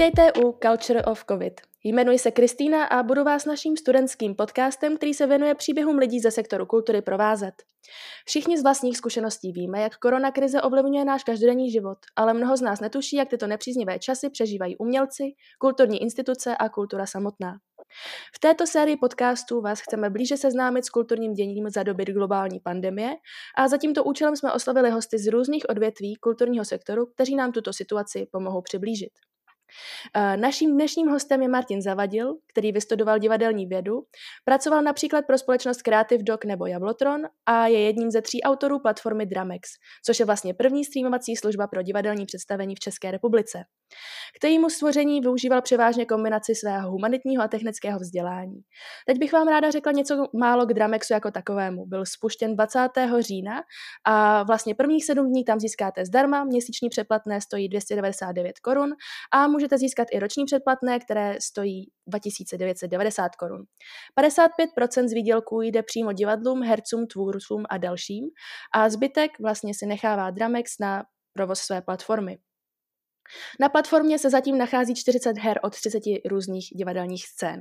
Vítejte u Culture of COVID. Jmenuji se Kristýna a budu vás naším studentským podcastem, který se věnuje příběhům lidí ze sektoru kultury provázet. Všichni z vlastních zkušeností víme, jak korona krize ovlivňuje náš každodenní život, ale mnoho z nás netuší, jak tyto nepříznivé časy přežívají umělci, kulturní instituce a kultura samotná. V této sérii podcastů vás chceme blíže seznámit s kulturním děním za doby globální pandemie a za tímto účelem jsme oslovili hosty z různých odvětví kulturního sektoru, kteří nám tuto situaci pomohou přiblížit. Eh, naším dnešním hostem je Martin Zavadil, který vystudoval divadelní vědu, pracoval například pro společnost Creative Dog nebo Jablotron a je jedním ze tří autorů platformy Dramex, což je vlastně první streamovací služba pro divadelní představení v České republice. K jejímu stvoření využíval převážně kombinaci svého humanitního a technického vzdělání. Teď bych vám ráda řekla něco málo k Dramexu jako takovému. Byl spuštěn 20. října a vlastně prvních sedm dní tam získáte zdarma, měsíční přeplatné stojí 299 korun a získat i roční předplatné, které stojí 2990 korun. 55% z výdělků jde přímo divadlům, hercům, tvůrcům a dalším a zbytek vlastně si nechává Dramex na provoz své platformy. Na platformě se zatím nachází 40 her od 30 různých divadelních scén.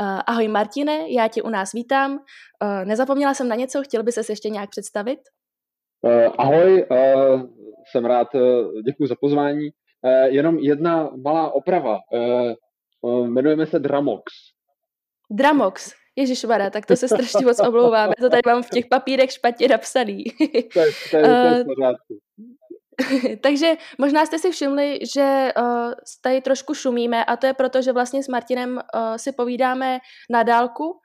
Uh, ahoj Martine, já tě u nás vítám. Uh, nezapomněla jsem na něco, chtěl by ses ještě nějak představit? Uh, ahoj, uh, jsem rád, uh, děkuji za pozvání. Uh, jenom jedna malá oprava. Uh, uh, jmenujeme se Dramox. Dramox. Ježíš tak to se strašně moc omlouváme. To tady mám v těch papírech špatně napsaný. to je, to je, to je Takže možná jste si všimli, že uh, tady trošku šumíme a to je proto, že vlastně s Martinem uh, si povídáme na dálku,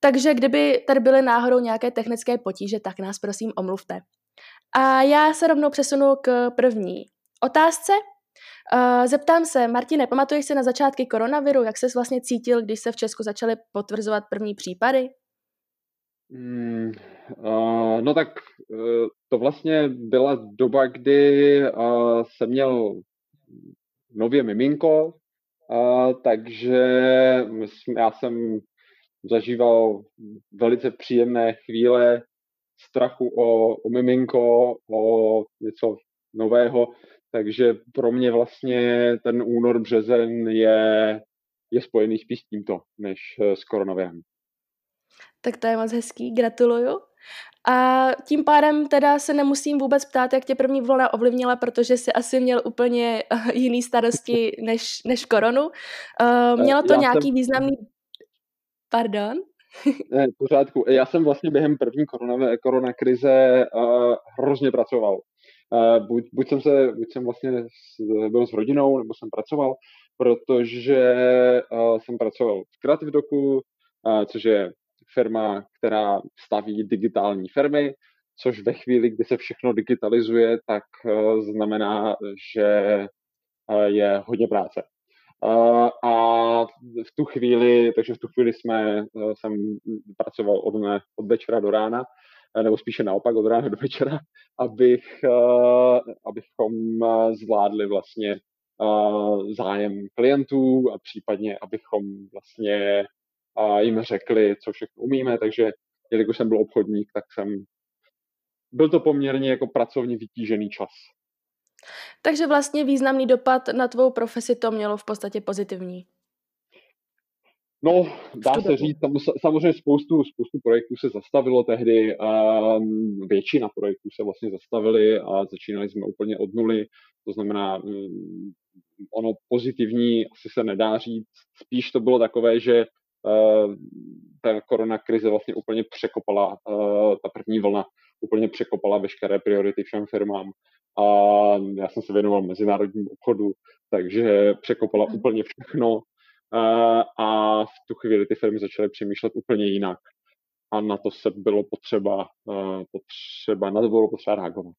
takže kdyby tady byly náhodou nějaké technické potíže, tak nás prosím omluvte. A já se rovnou přesunu k první otázce. Uh, zeptám se, Martine, pamatuješ si na začátky koronaviru, jak ses vlastně cítil, když se v Česku začaly potvrzovat první případy? Mm, uh, no tak uh, to vlastně byla doba, kdy uh, jsem měl nově miminko, uh, takže já jsem zažíval velice příjemné chvíle strachu o, o miminko, o něco nového, takže pro mě vlastně ten únor, březen je, je spojený spíš s tímto, než s koronavirem. Tak to je moc hezký, gratuluju. A tím pádem teda se nemusím vůbec ptát, jak tě první vlna ovlivnila, protože jsi asi měl úplně uh, jiný starosti než, než koronu. Uh, mělo to Já nějaký jsem... významný... Pardon? ne, v pořádku. Já jsem vlastně během první korona, korona krize uh, hrozně pracoval. Buď, buď, jsem se, buď jsem vlastně byl s rodinou, nebo jsem pracoval, protože jsem pracoval v Creative Doku, což je firma, která staví digitální firmy, což ve chvíli, kdy se všechno digitalizuje, tak znamená, že je hodně práce. A v tu chvíli, takže v tu chvíli jsme, jsem pracoval od, ne, od večera do rána, nebo spíše naopak od rána do večera, abych, uh, abychom zvládli vlastně zájem klientů a případně abychom vlastně jim řekli, co všechno umíme, takže jelikož jsem byl obchodník, tak jsem byl to poměrně jako pracovně vytížený čas. Takže vlastně významný dopad na tvou profesi to mělo v podstatě pozitivní. No, dá se říct, samozřejmě spoustu, spoustu projektů se zastavilo tehdy, um, většina projektů se vlastně zastavily a začínali jsme úplně od nuly, to znamená, um, ono pozitivní asi se nedá říct, spíš to bylo takové, že uh, ta korona krize vlastně úplně překopala, uh, ta první vlna úplně překopala veškeré priority všem firmám a já jsem se věnoval mezinárodnímu obchodu, takže překopala hmm. úplně všechno a v tu chvíli ty firmy začaly přemýšlet úplně jinak a na to se bylo potřeba, uh, potřeba na to bylo potřeba reagovat.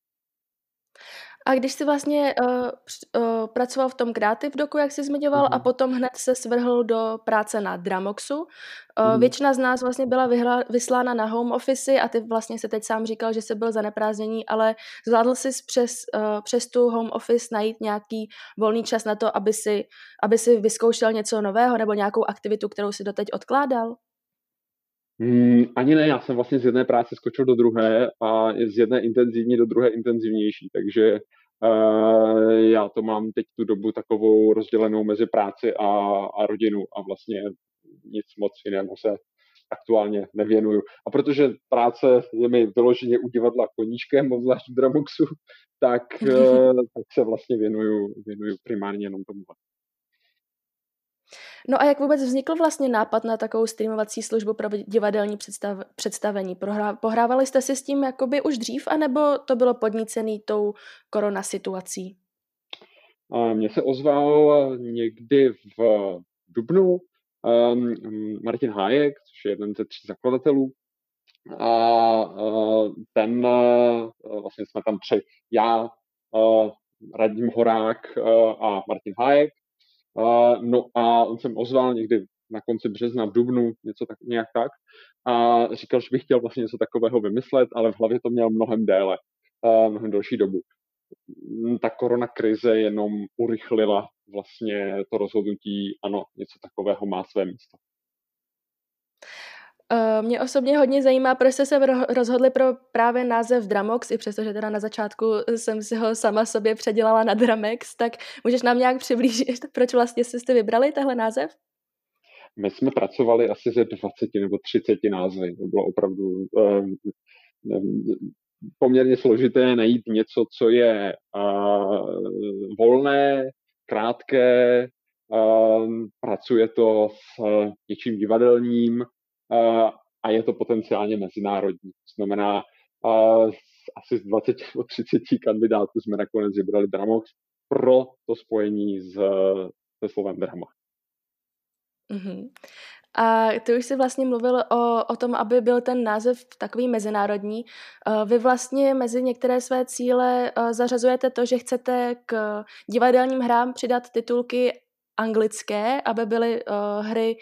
A když jsi vlastně uh, uh, pracoval v tom Creative Doku, jak jsi zmiňoval, mm-hmm. a potom hned se svrhl do práce na Dramoxu, uh, mm-hmm. většina z nás vlastně byla vyhla, vyslána na home office a ty vlastně se teď sám říkal, že jsi byl zaneprázdnění, ale zvládl jsi přes, uh, přes tu home office najít nějaký volný čas na to, aby si, aby si vyzkoušel něco nového nebo nějakou aktivitu, kterou si doteď odkládal? Hmm, ani ne, já jsem vlastně z jedné práce skočil do druhé a z jedné intenzivní do druhé intenzivnější, takže Já to mám teď tu dobu takovou rozdělenou mezi práci a, a rodinu a vlastně nic moc jiného se aktuálně nevěnuju. A protože práce je mi vyloženě u divadla koníčkem, obzvlášť v Dramoxu, tak, tak se vlastně věnuju, věnuju primárně jenom tomu. No a jak vůbec vznikl vlastně nápad na takovou streamovací službu pro divadelní představ, představení? Prohrá, pohrávali jste si s tím jakoby už dřív, anebo to bylo podnícený tou korona? Mně se ozval někdy v Dubnu um, Martin Hájek, což je jeden ze tří zakladatelů. A uh, ten, uh, vlastně jsme tam tři, já, Radim Horák a Martin Hájek. No a on jsem ozval někdy na konci března, v Dubnu, něco tak, nějak tak. A říkal, že bych chtěl vlastně něco takového vymyslet, ale v hlavě to měl mnohem déle, mnohem delší dobu. Ta korona krize jenom urychlila vlastně to rozhodnutí, ano, něco takového má své místo. Uh, mě osobně hodně zajímá, proč jste se rozhodli pro právě název Dramox, i přestože teda na začátku jsem si ho sama sobě předělala na Dramex, tak můžeš nám nějak přiblížit, proč vlastně jste vybrali tenhle název? My jsme pracovali asi ze 20 nebo 30 názvy. To bylo opravdu um, um, poměrně složité najít něco, co je uh, volné, krátké, uh, pracuje to s uh, něčím divadelním, a je to potenciálně mezinárodní. To znamená, asi z 20 nebo 30 kandidátů jsme nakonec vybrali Dramox pro to spojení s, se slovem drama. Mm-hmm. A ty už jsi vlastně mluvil o, o tom, aby byl ten název takový mezinárodní. Vy vlastně mezi některé své cíle zařazujete to, že chcete k divadelním hrám přidat titulky anglické, aby byly hry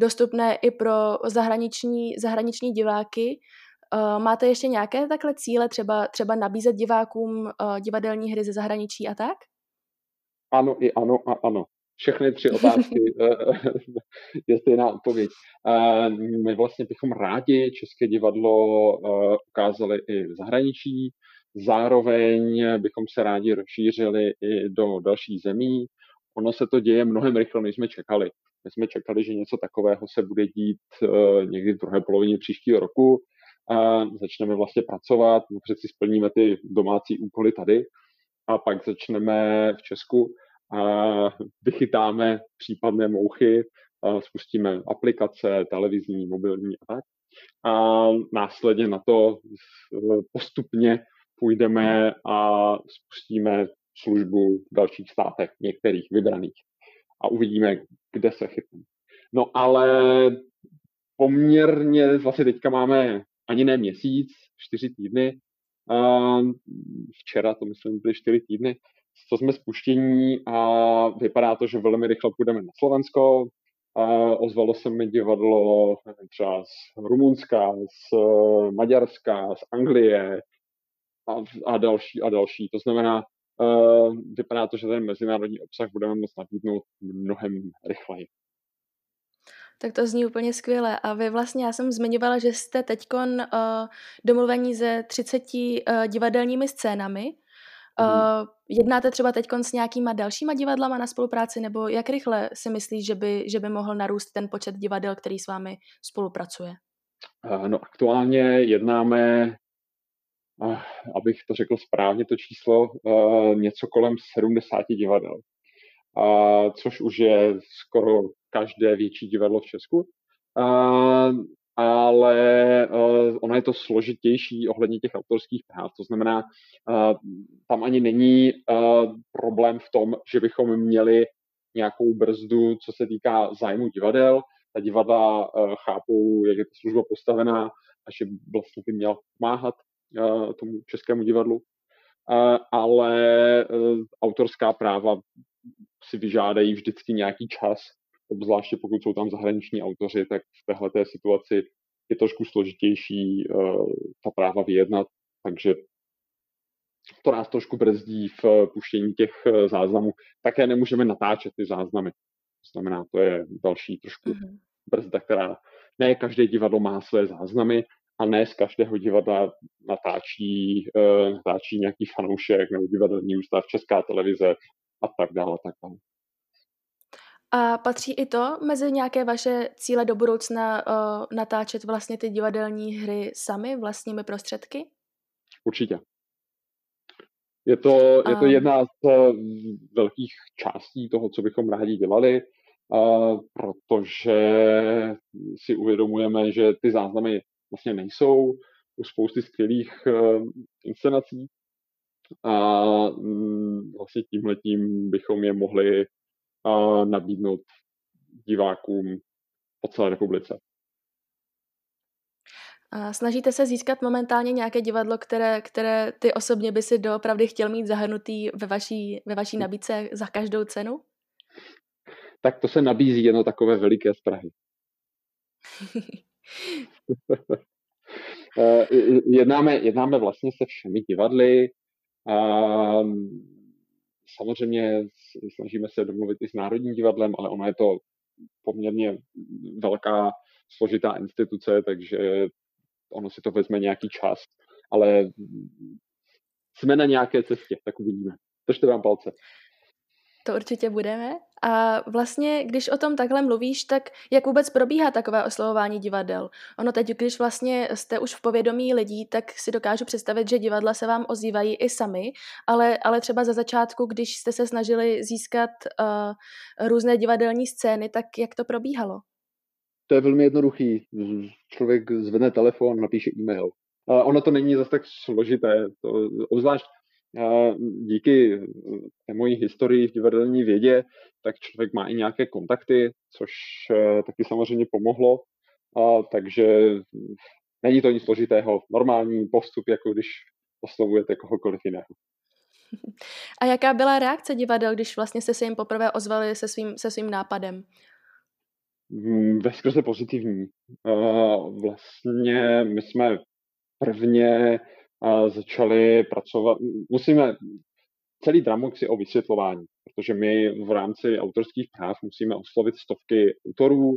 dostupné i pro zahraniční, zahraniční diváky. Uh, máte ještě nějaké takhle cíle, třeba, třeba nabízet divákům uh, divadelní hry ze zahraničí a tak? Ano, i ano a ano. Všechny tři otázky eh, je stejná odpověď. My vlastně bychom rádi České divadlo ukázali i v zahraničí, zároveň bychom se rádi rozšířili i do dalších zemí. Ono se to děje mnohem rychleji, než jsme čekali. My jsme čekali, že něco takového se bude dít eh, někdy v druhé polovině příštího roku. A začneme vlastně pracovat, no přeci splníme ty domácí úkoly tady a pak začneme v Česku a vychytáme případné mouchy, a spustíme aplikace, televizní, mobilní a tak. A následně na to eh, postupně půjdeme a spustíme službu v dalších státech, některých vybraných a uvidíme, kde se chytneme. No ale poměrně, vlastně teďka máme ani ne měsíc, čtyři týdny, včera to myslím byly čtyři týdny, co jsme spuštění a vypadá to, že velmi rychle půjdeme na Slovensko. A ozvalo se mi divadlo třeba z Rumunska, z Maďarska, z Anglie a, a další a další. To znamená, vypadá to, že ten mezinárodní obsah budeme moct nabídnout mnohem rychleji. Tak to zní úplně skvěle. A vy vlastně, já jsem zmiňovala, že jste teď uh, domluvení ze 30 uh, divadelními scénami. Uh. Jednáte třeba teď s nějakýma dalšíma divadlama na spolupráci, nebo jak rychle si myslíš, že by, že by mohl narůst ten počet divadel, který s vámi spolupracuje? Uh, no aktuálně jednáme abych to řekl správně, to číslo, eh, něco kolem 70 divadel. Což už je skoro každé větší divadlo v Česku. Ale eh, ono je to složitější ohledně těch autorských práv. To znamená, eh, tam ani není problém v tom, že bychom měli nějakou brzdu, co se týká zájmu divadel. Ta divadla chápou, jak je ta služba postavená a že vlastně by měla pomáhat tomu českému divadlu, ale e, autorská práva si vyžádají vždycky nějaký čas, obzvláště pokud jsou tam zahraniční autoři, tak v téhle situaci je trošku složitější e, ta práva vyjednat, takže to nás trošku brzdí v puštění těch e, záznamů. Také nemůžeme natáčet ty záznamy. To znamená, to je další trošku mm-hmm. brzda, která ne každé divadlo má své záznamy a ne z každého divadla natáčí, uh, natáčí nějaký fanoušek nebo divadelní ústav, česká televize a tak dále, tak dále. A patří i to mezi nějaké vaše cíle do budoucna uh, natáčet vlastně ty divadelní hry sami vlastními prostředky? Určitě. Je to, je to jedna z uh, velkých částí toho, co bychom rádi dělali, protože si uvědomujeme, že ty záznamy vlastně nejsou u spousty skvělých uh, inscenací a um, vlastně tímhletím bychom je mohli uh, nabídnout divákům po celé republice. A snažíte se získat momentálně nějaké divadlo, které, které ty osobně by si doopravdy chtěl mít zahrnutý ve vaší, ve vaší nabídce za každou cenu? Tak to se nabízí jenom takové veliké z Prahy. Eh, jednáme, jednáme vlastně se všemi divadly. A samozřejmě snažíme se domluvit i s Národním divadlem, ale ono je to poměrně velká složitá instituce, takže ono si to vezme nějaký čas, ale jsme na nějaké cestě, tak uvidíme. Držte vám palce. To určitě budeme. A vlastně, když o tom takhle mluvíš, tak jak vůbec probíhá takové oslovování divadel? Ono teď, když vlastně jste už v povědomí lidí, tak si dokážu představit, že divadla se vám ozývají i sami, ale, ale třeba za začátku, když jste se snažili získat uh, různé divadelní scény, tak jak to probíhalo? To je velmi jednoduchý. Člověk zvedne telefon, napíše e-mail. A ono to není zase tak složité. To, obzvlášť díky té mojí historii v divadelní vědě, tak člověk má i nějaké kontakty, což e, taky samozřejmě pomohlo. A, takže není to nic složitého. Normální postup, jako když oslovujete kohokoliv jiného. A jaká byla reakce divadel, když vlastně se se jim poprvé ozvali se svým, se svým nápadem? Mm, veskrze pozitivní. Vlastně my jsme prvně začali pracovat, musíme, celý Dramox je o vysvětlování, protože my v rámci autorských práv musíme oslovit stovky autorů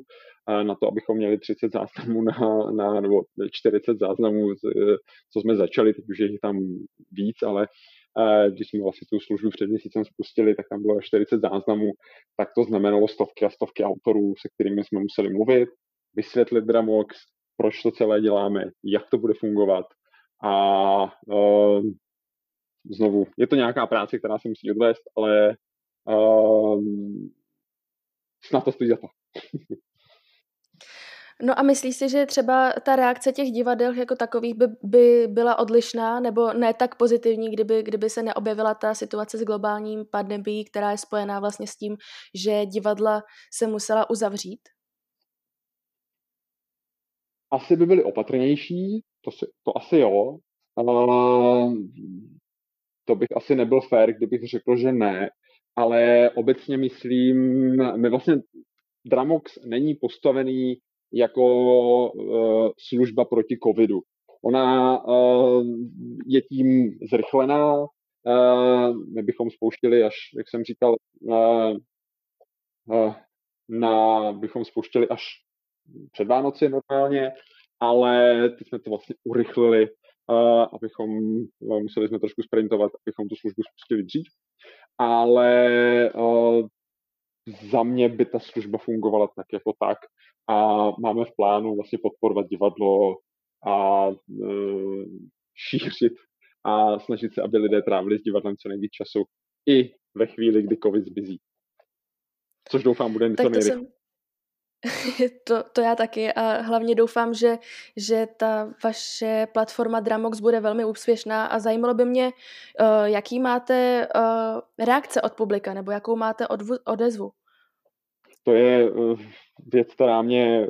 na to, abychom měli 30 záznamů na, na nebo 40 záznamů, co jsme začali, teď už je tam víc, ale když jsme vlastně tu službu před měsícem spustili, tak tam bylo 40 záznamů, tak to znamenalo stovky a stovky autorů, se kterými jsme museli mluvit, vysvětlit Dramox, proč to celé děláme, jak to bude fungovat. A uh, znovu, je to nějaká práce, která se musí odvést, ale uh, snad to stojí za to. No a myslíš si, že třeba ta reakce těch divadel jako takových by, by byla odlišná nebo ne tak pozitivní, kdyby, kdyby se neobjevila ta situace s globálním pandemí, která je spojená vlastně s tím, že divadla se musela uzavřít? Asi by byly opatrnější, to, si, to asi jo. Uh, to bych asi nebyl fér, kdybych řekl, že ne, ale obecně myslím, my vlastně Dramox není postavený jako uh, služba proti covidu. Ona uh, je tím zrychlená, uh, my bychom spouštili až, jak jsem říkal, uh, uh, na, bychom spouštili až před Vánoci normálně, ale teď jsme to vlastně urychlili, uh, abychom, uh, museli jsme trošku sprintovat, abychom tu službu spustili dřív, ale uh, za mě by ta služba fungovala tak jako tak a máme v plánu vlastně podporovat divadlo a e, šířit a snažit se, aby lidé trávili s divadlem co nejvíc času i ve chvíli, kdy covid zmizí. Což doufám bude něco nejrychleji. To, to já taky a hlavně doufám, že, že ta vaše platforma Dramox bude velmi úspěšná a zajímalo by mě, uh, jaký máte uh, reakce od publika nebo jakou máte odvu, odezvu. To je uh, věc, která mě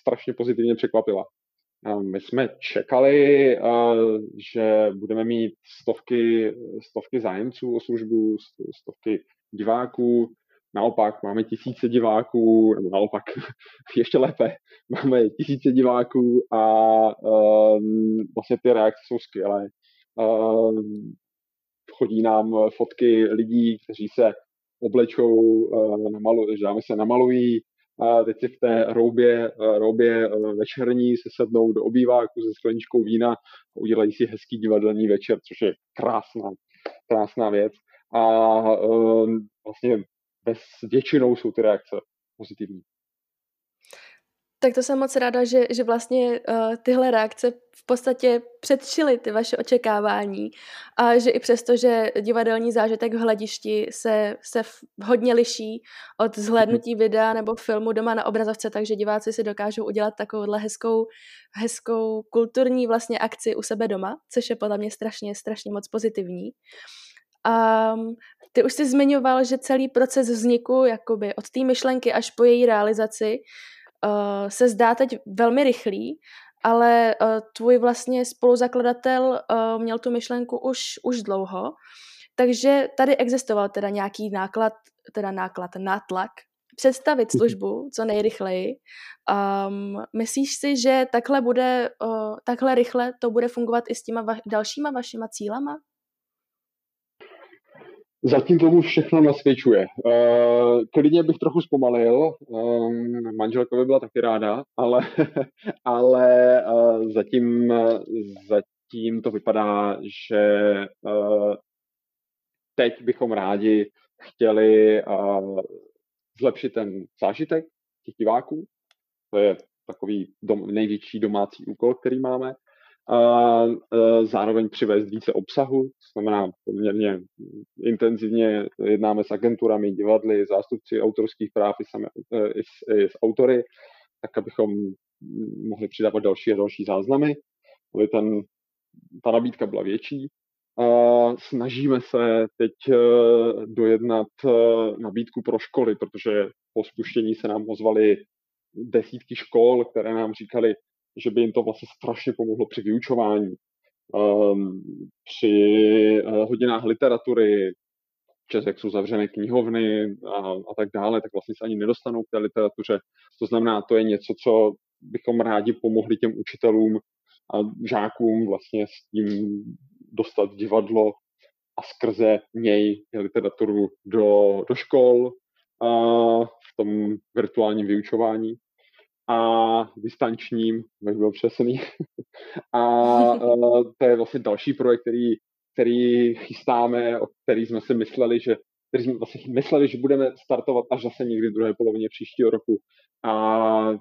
strašně pozitivně překvapila. My jsme čekali, že budeme mít stovky, stovky zájemců o službu, stovky diváků, Naopak máme tisíce diváků, nebo naopak ještě lépe, máme tisíce diváků a um, vlastně ty reakce jsou skvělé. Um, chodí nám fotky lidí, kteří se oblečou, uh, namalu, dáme se namalují, a teď si v té roubě, roubě večerní se sednou do obýváku se skleničkou vína a udělají si hezký divadelní večer, což je krásná, krásná věc. A vlastně bez většinou jsou ty reakce pozitivní. Tak to jsem moc ráda, že, že vlastně uh, tyhle reakce v podstatě předčily ty vaše očekávání a že i přesto, že divadelní zážitek v hledišti se, se hodně liší od zhlédnutí videa nebo filmu doma na obrazovce, takže diváci si dokážou udělat takovouhle hezkou, hezkou kulturní vlastně akci u sebe doma, což je podle mě strašně, strašně moc pozitivní. A ty už jsi zmiňoval, že celý proces vzniku jakoby od té myšlenky až po její realizaci uh, se zdá teď velmi rychlý, ale uh, tvůj vlastně spoluzakladatel uh, měl tu myšlenku už, už dlouho, takže tady existoval teda nějaký náklad, teda náklad, nátlak, představit mhm. službu co nejrychleji. Um, myslíš si, že takhle bude, uh, takhle rychle to bude fungovat i s těma va- dalšíma vašima cílama? Zatím tomu všechno nasvědčuje. Uh, klidně bych trochu zpomalil, um, manželka by byla taky ráda, ale, ale uh, zatím, zatím to vypadá, že uh, teď bychom rádi chtěli uh, zlepšit ten zážitek těch diváků. To je takový dom, největší domácí úkol, který máme a zároveň přivést více obsahu, to znamená poměrně intenzivně jednáme s agenturami, divadly, zástupci autorských práv i, sami, e, i, s, i s autory, tak abychom mohli přidávat další a další záznamy, aby ten, ta nabídka byla větší. A snažíme se teď e, dojednat e, nabídku pro školy, protože po spuštění se nám ozvaly desítky škol, které nám říkali, že by jim to vlastně strašně pomohlo při vyučování, um, při uh, hodinách literatury, čas, jak jsou zavřené knihovny a, a tak dále, tak vlastně se ani nedostanou k té literatuře. To znamená, to je něco, co bychom rádi pomohli těm učitelům a žákům vlastně s tím dostat divadlo a skrze něj literaturu do, do škol a v tom virtuálním vyučování a distančním, abych byl přesný. a uh, to je vlastně další projekt, který, který chystáme, o který jsme si mysleli, že který jsme vlastně mysleli, že budeme startovat až zase někdy v druhé polovině příštího roku. A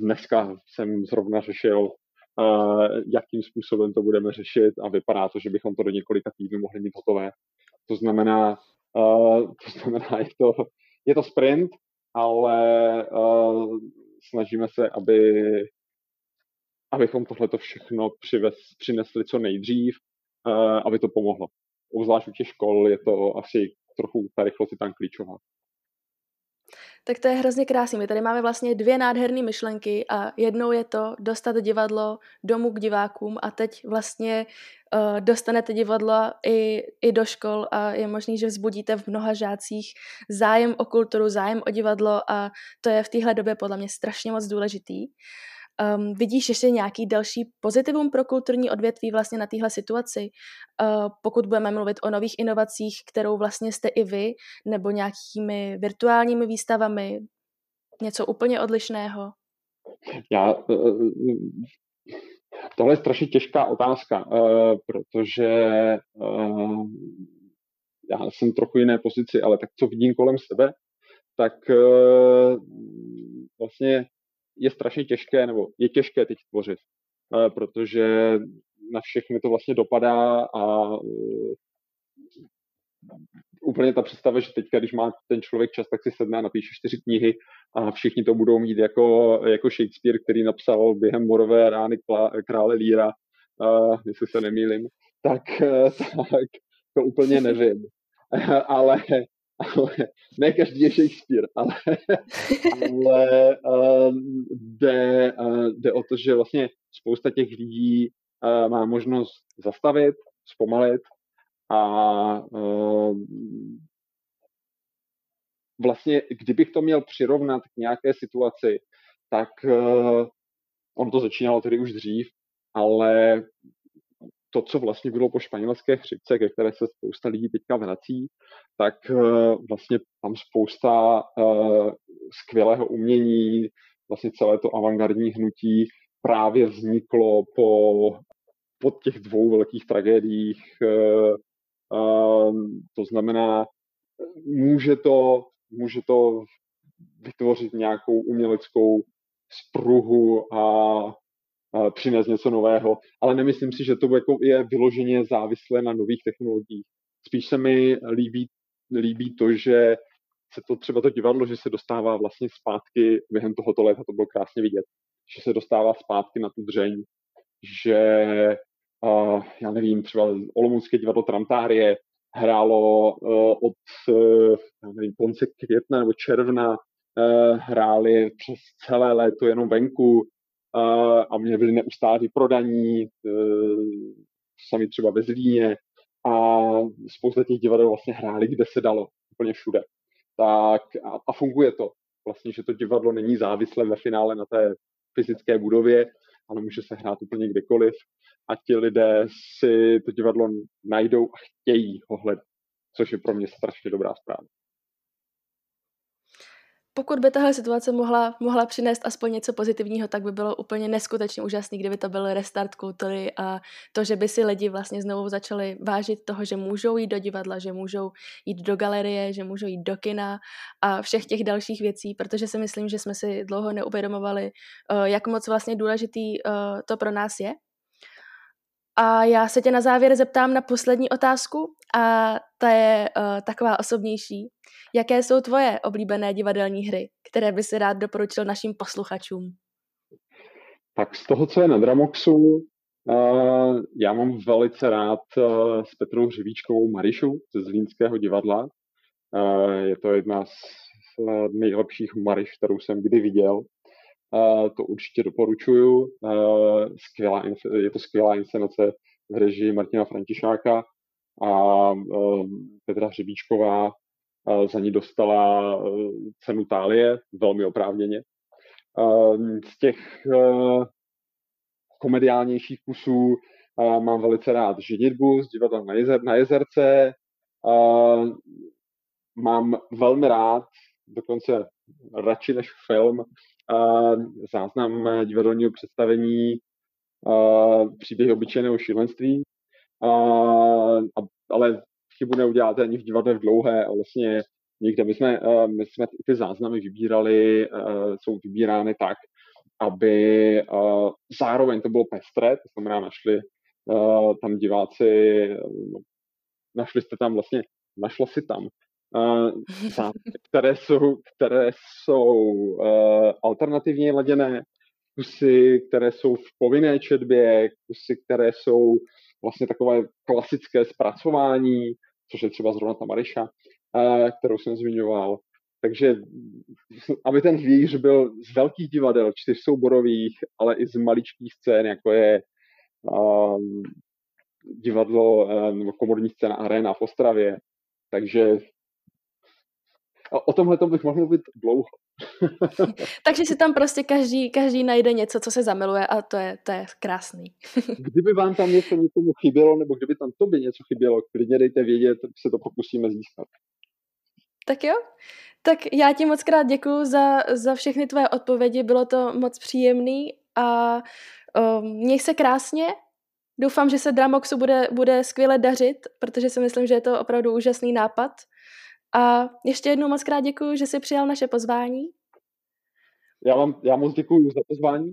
dneska jsem zrovna řešil, uh, jakým způsobem to budeme řešit a vypadá to, že bychom to do několika týdnů mohli mít hotové. To znamená, uh, to znamená, je to, je to sprint, ale snažíme se, aby, abychom tohleto všechno přivez, přinesli co nejdřív, uh, aby to pomohlo. Obzvlášť u těch škol je to asi trochu ta rychlost je tam klíčová. Tak to je hrozně krásný. My tady máme vlastně dvě nádherné myšlenky a jednou je to dostat divadlo domů k divákům a teď vlastně uh, dostanete divadlo i, i do škol a je možný, že vzbudíte v mnoha žácích zájem o kulturu, zájem o divadlo a to je v téhle době podle mě strašně moc důležitý. Um, vidíš ještě nějaký další pozitivum pro kulturní odvětví vlastně na téhle situaci? Uh, pokud budeme mluvit o nových inovacích, kterou vlastně jste i vy, nebo nějakými virtuálními výstavami, něco úplně odlišného? Já, uh, tohle je strašně těžká otázka, protože já jsem trochu jiné pozici, ale tak co vidím kolem sebe, tak vlastně je strašně těžké, nebo je těžké teď tvořit, eh, protože na všechny to vlastně dopadá a eh, úplně ta představa, že teďka, když má ten člověk čas, tak si sedne a napíše čtyři knihy a všichni to budou mít jako, jako Shakespeare, který napsal během morové rány krále Líra, jestli se nemýlim, tak, tak to úplně nevím. ale ale ne každý je Shakespeare, ale, ale uh, jde, uh, jde o to, že vlastně spousta těch lidí uh, má možnost zastavit, zpomalit a uh, vlastně, kdybych to měl přirovnat k nějaké situaci, tak uh, on to začínalo tedy už dřív, ale to, co vlastně bylo po španělské chřipce, ke které se spousta lidí teďka vrací, tak uh, vlastně tam spousta uh, skvělého umění, vlastně celé to avantgardní hnutí právě vzniklo po, po těch dvou velkých tragédiích. Uh, uh, to znamená, může to, může to vytvořit nějakou uměleckou spruhu a přinést něco nového, ale nemyslím si, že to jako je vyloženě závislé na nových technologiích. Spíš se mi líbí, líbí to, že se to třeba to divadlo, že se dostává vlastně zpátky během tohoto léta, to bylo krásně vidět, že se dostává zpátky na tu dřeň, že uh, já nevím, třeba Olomoucké divadlo Tramtárie hrálo uh, od uh, já nevím, konce května nebo června uh, hráli přes celé léto jenom venku a mě byli neustále prodaní, uh, sami třeba ve Zlíně a spousta těch divadel vlastně hráli, kde se dalo, úplně všude. Tak a, a funguje to. Vlastně, že to divadlo není závislé ve finále na té fyzické budově, ale může se hrát úplně kdekoliv a ti lidé si to divadlo najdou a chtějí ho hledat, což je pro mě strašně dobrá zpráva pokud by tahle situace mohla, mohla přinést aspoň něco pozitivního, tak by bylo úplně neskutečně úžasný, kdyby to byl restart kultury a to, že by si lidi vlastně znovu začali vážit toho, že můžou jít do divadla, že můžou jít do galerie, že můžou jít do kina a všech těch dalších věcí, protože si myslím, že jsme si dlouho neuvědomovali, eh, jak moc vlastně důležitý eh, to pro nás je. A já se tě na závěr zeptám na poslední otázku a ta je uh, taková osobnější. Jaké jsou tvoje oblíbené divadelní hry, které by si rád doporučil našim posluchačům? Tak z toho, co je na Dramoxu, uh, já mám velice rád uh, s Petrou Hřivíčkovou Marišu ze Zlínského divadla. Uh, je to jedna z nejlepších Mariš, kterou jsem kdy viděl. To určitě doporučuju. Skvělá, je to skvělá inscenace v režii Martina Františáka a uh, Petra Hřebíčková za ní dostala uh, cenu Tálie, velmi oprávněně. Uh, z těch uh, komediálnějších kusů mám velice rád Židitbu z divadla na, jezer, na jezerce. Mám velmi rád, dokonce radši než film, záznam divadelního představení příběhy obyčejného šílenství, ale chybu neuděláte ani v divadle v dlouhé a vlastně někde. My jsme, my jsme ty záznamy vybírali, jsou vybírány tak, aby zároveň to bylo pestré, to znamená našli tam diváci, no, našli jste tam vlastně, našlo si tam které jsou, které jsou uh, alternativně laděné, kusy, které jsou v povinné četbě, kusy, které jsou vlastně takové klasické zpracování, což je třeba zrovna ta Mariša, uh, kterou jsem zmiňoval. Takže aby ten hvíř byl z velkých divadel, čtyřsouborových, ale i z maličkých scén, jako je uh, divadlo uh, komorní scéna Arena v Ostravě. Takže o tomhle to bych mohl mluvit dlouho. Takže si tam prostě každý, každý najde něco, co se zamiluje a to je, to je krásný. kdyby vám tam něco někomu chybělo, nebo kdyby tam tobě něco chybělo, klidně dejte vědět, se to pokusíme získat. Tak jo, tak já ti moc krát děkuji za, za všechny tvoje odpovědi, bylo to moc příjemný a um, měj se krásně, doufám, že se Dramoxu bude, bude skvěle dařit, protože si myslím, že je to opravdu úžasný nápad a ještě jednou moc krát děkuji, že jsi přijal naše pozvání. Já vám já moc děkuji za pozvání.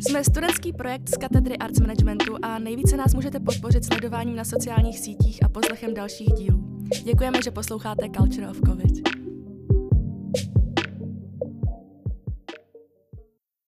Jsme studentský projekt z katedry Arts Managementu a nejvíce nás můžete podpořit sledováním na sociálních sítích a poslechem dalších dílů. Děkujeme, že posloucháte Culture of COVID.